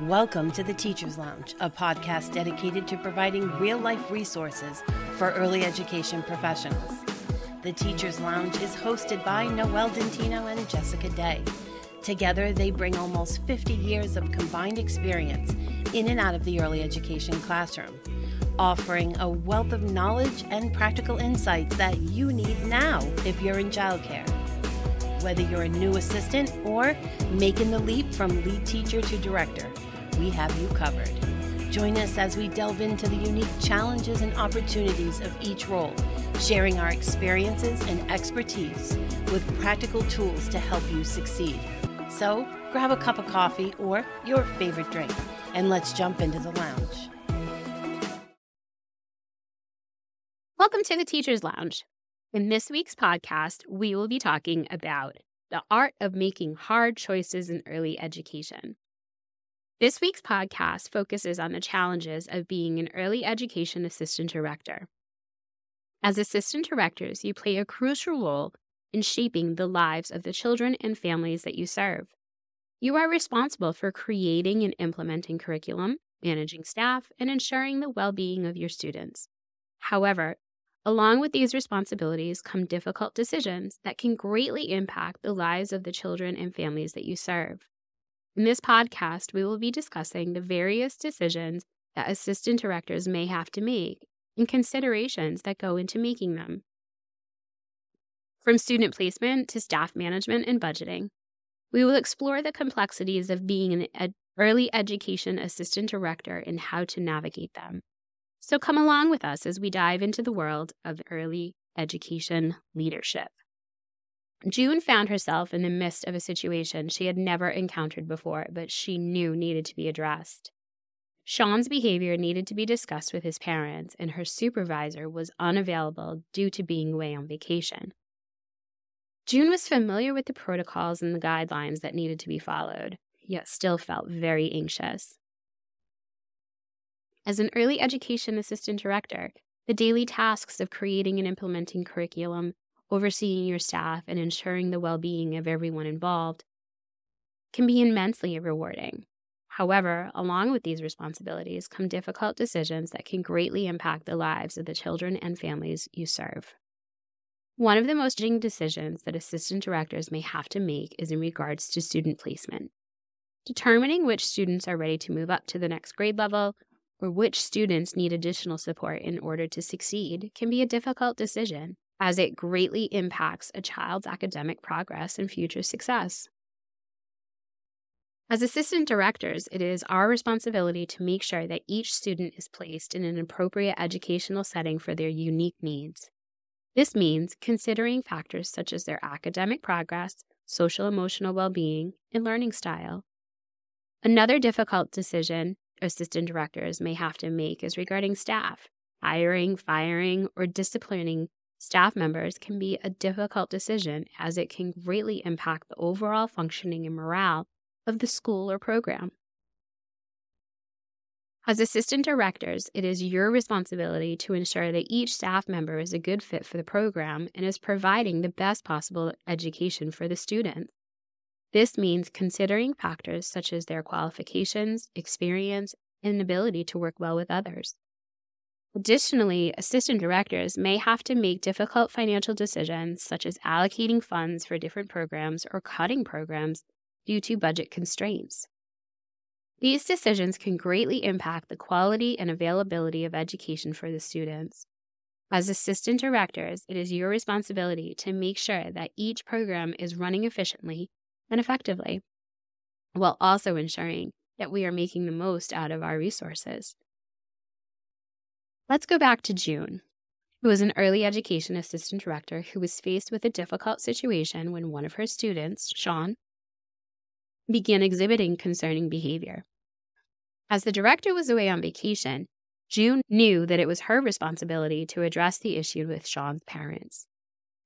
Welcome to the Teacher's Lounge, a podcast dedicated to providing real life resources for early education professionals. The Teacher's Lounge is hosted by Noelle Dentino and Jessica Day. Together, they bring almost 50 years of combined experience in and out of the early education classroom, offering a wealth of knowledge and practical insights that you need now if you're in childcare. Whether you're a new assistant or making the leap from lead teacher to director, we have you covered. Join us as we delve into the unique challenges and opportunities of each role, sharing our experiences and expertise with practical tools to help you succeed. So, grab a cup of coffee or your favorite drink, and let's jump into the lounge. Welcome to the Teacher's Lounge. In this week's podcast, we will be talking about the art of making hard choices in early education. This week's podcast focuses on the challenges of being an early education assistant director. As assistant directors, you play a crucial role in shaping the lives of the children and families that you serve. You are responsible for creating and implementing curriculum, managing staff, and ensuring the well being of your students. However, Along with these responsibilities come difficult decisions that can greatly impact the lives of the children and families that you serve. In this podcast, we will be discussing the various decisions that assistant directors may have to make and considerations that go into making them. From student placement to staff management and budgeting, we will explore the complexities of being an ed- early education assistant director and how to navigate them. So come along with us as we dive into the world of early education leadership. June found herself in the midst of a situation she had never encountered before, but she knew needed to be addressed. Sean's behavior needed to be discussed with his parents, and her supervisor was unavailable due to being away on vacation. June was familiar with the protocols and the guidelines that needed to be followed, yet still felt very anxious. As an early education assistant director, the daily tasks of creating and implementing curriculum, overseeing your staff, and ensuring the well being of everyone involved can be immensely rewarding. However, along with these responsibilities come difficult decisions that can greatly impact the lives of the children and families you serve. One of the most challenging decisions that assistant directors may have to make is in regards to student placement. Determining which students are ready to move up to the next grade level or which students need additional support in order to succeed can be a difficult decision, as it greatly impacts a child's academic progress and future success. As assistant directors, it is our responsibility to make sure that each student is placed in an appropriate educational setting for their unique needs. This means considering factors such as their academic progress, social emotional well being, and learning style. Another difficult decision assistant directors may have to make is regarding staff. Hiring, firing, or disciplining staff members can be a difficult decision as it can greatly impact the overall functioning and morale of the school or program. As assistant directors, it is your responsibility to ensure that each staff member is a good fit for the program and is providing the best possible education for the students. This means considering factors such as their qualifications, experience, and ability to work well with others. Additionally, assistant directors may have to make difficult financial decisions such as allocating funds for different programs or cutting programs due to budget constraints. These decisions can greatly impact the quality and availability of education for the students. As assistant directors, it is your responsibility to make sure that each program is running efficiently and effectively, while also ensuring that we are making the most out of our resources. Let's go back to June, who was an early education assistant director who was faced with a difficult situation when one of her students, Sean, began exhibiting concerning behavior. As the director was away on vacation, June knew that it was her responsibility to address the issue with Sean's parents.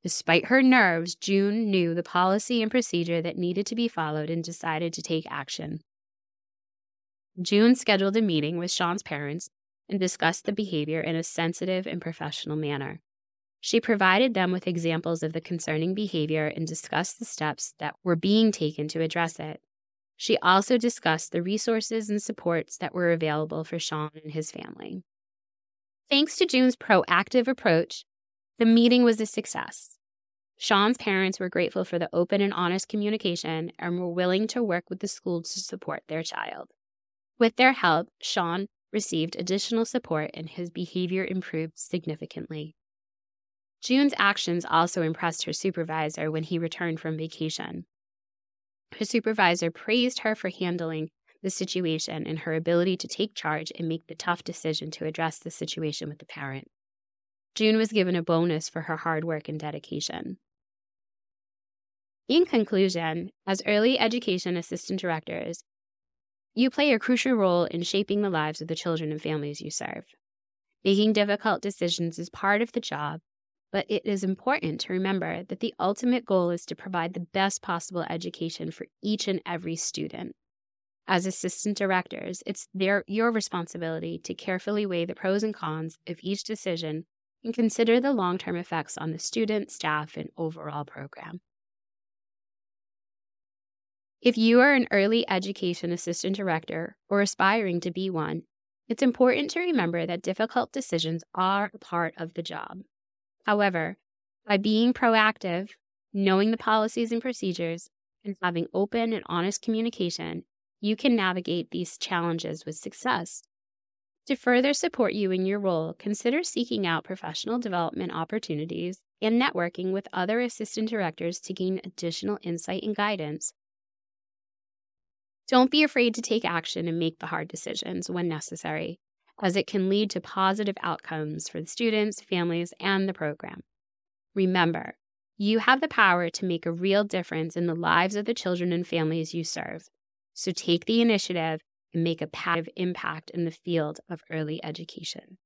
Despite her nerves, June knew the policy and procedure that needed to be followed and decided to take action. June scheduled a meeting with Sean's parents and discussed the behavior in a sensitive and professional manner. She provided them with examples of the concerning behavior and discussed the steps that were being taken to address it. She also discussed the resources and supports that were available for Sean and his family. Thanks to June's proactive approach, the meeting was a success. Sean's parents were grateful for the open and honest communication and were willing to work with the school to support their child. With their help, Sean received additional support and his behavior improved significantly. June's actions also impressed her supervisor when he returned from vacation. Her supervisor praised her for handling the situation and her ability to take charge and make the tough decision to address the situation with the parent. June was given a bonus for her hard work and dedication. In conclusion, as early education assistant directors, you play a crucial role in shaping the lives of the children and families you serve. Making difficult decisions is part of the job, but it is important to remember that the ultimate goal is to provide the best possible education for each and every student. As assistant directors, it's their, your responsibility to carefully weigh the pros and cons of each decision and consider the long term effects on the student, staff, and overall program. If you are an early education assistant director or aspiring to be one, it's important to remember that difficult decisions are a part of the job. However, by being proactive, knowing the policies and procedures, and having open and honest communication, you can navigate these challenges with success. To further support you in your role, consider seeking out professional development opportunities and networking with other assistant directors to gain additional insight and guidance. Don't be afraid to take action and make the hard decisions when necessary as it can lead to positive outcomes for the students, families, and the program. Remember, you have the power to make a real difference in the lives of the children and families you serve. So take the initiative and make a positive impact in the field of early education.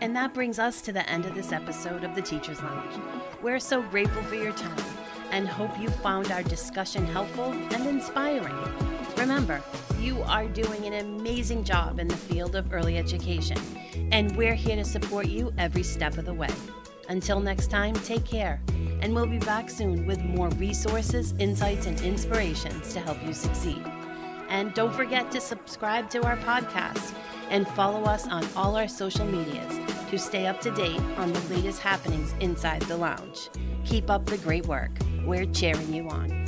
And that brings us to the end of this episode of the Teacher's Lounge. We're so grateful for your time and hope you found our discussion helpful and inspiring. Remember, you are doing an amazing job in the field of early education, and we're here to support you every step of the way. Until next time, take care, and we'll be back soon with more resources, insights, and inspirations to help you succeed. And don't forget to subscribe to our podcast and follow us on all our social medias to stay up to date on the latest happenings inside the lounge. Keep up the great work. We're cheering you on.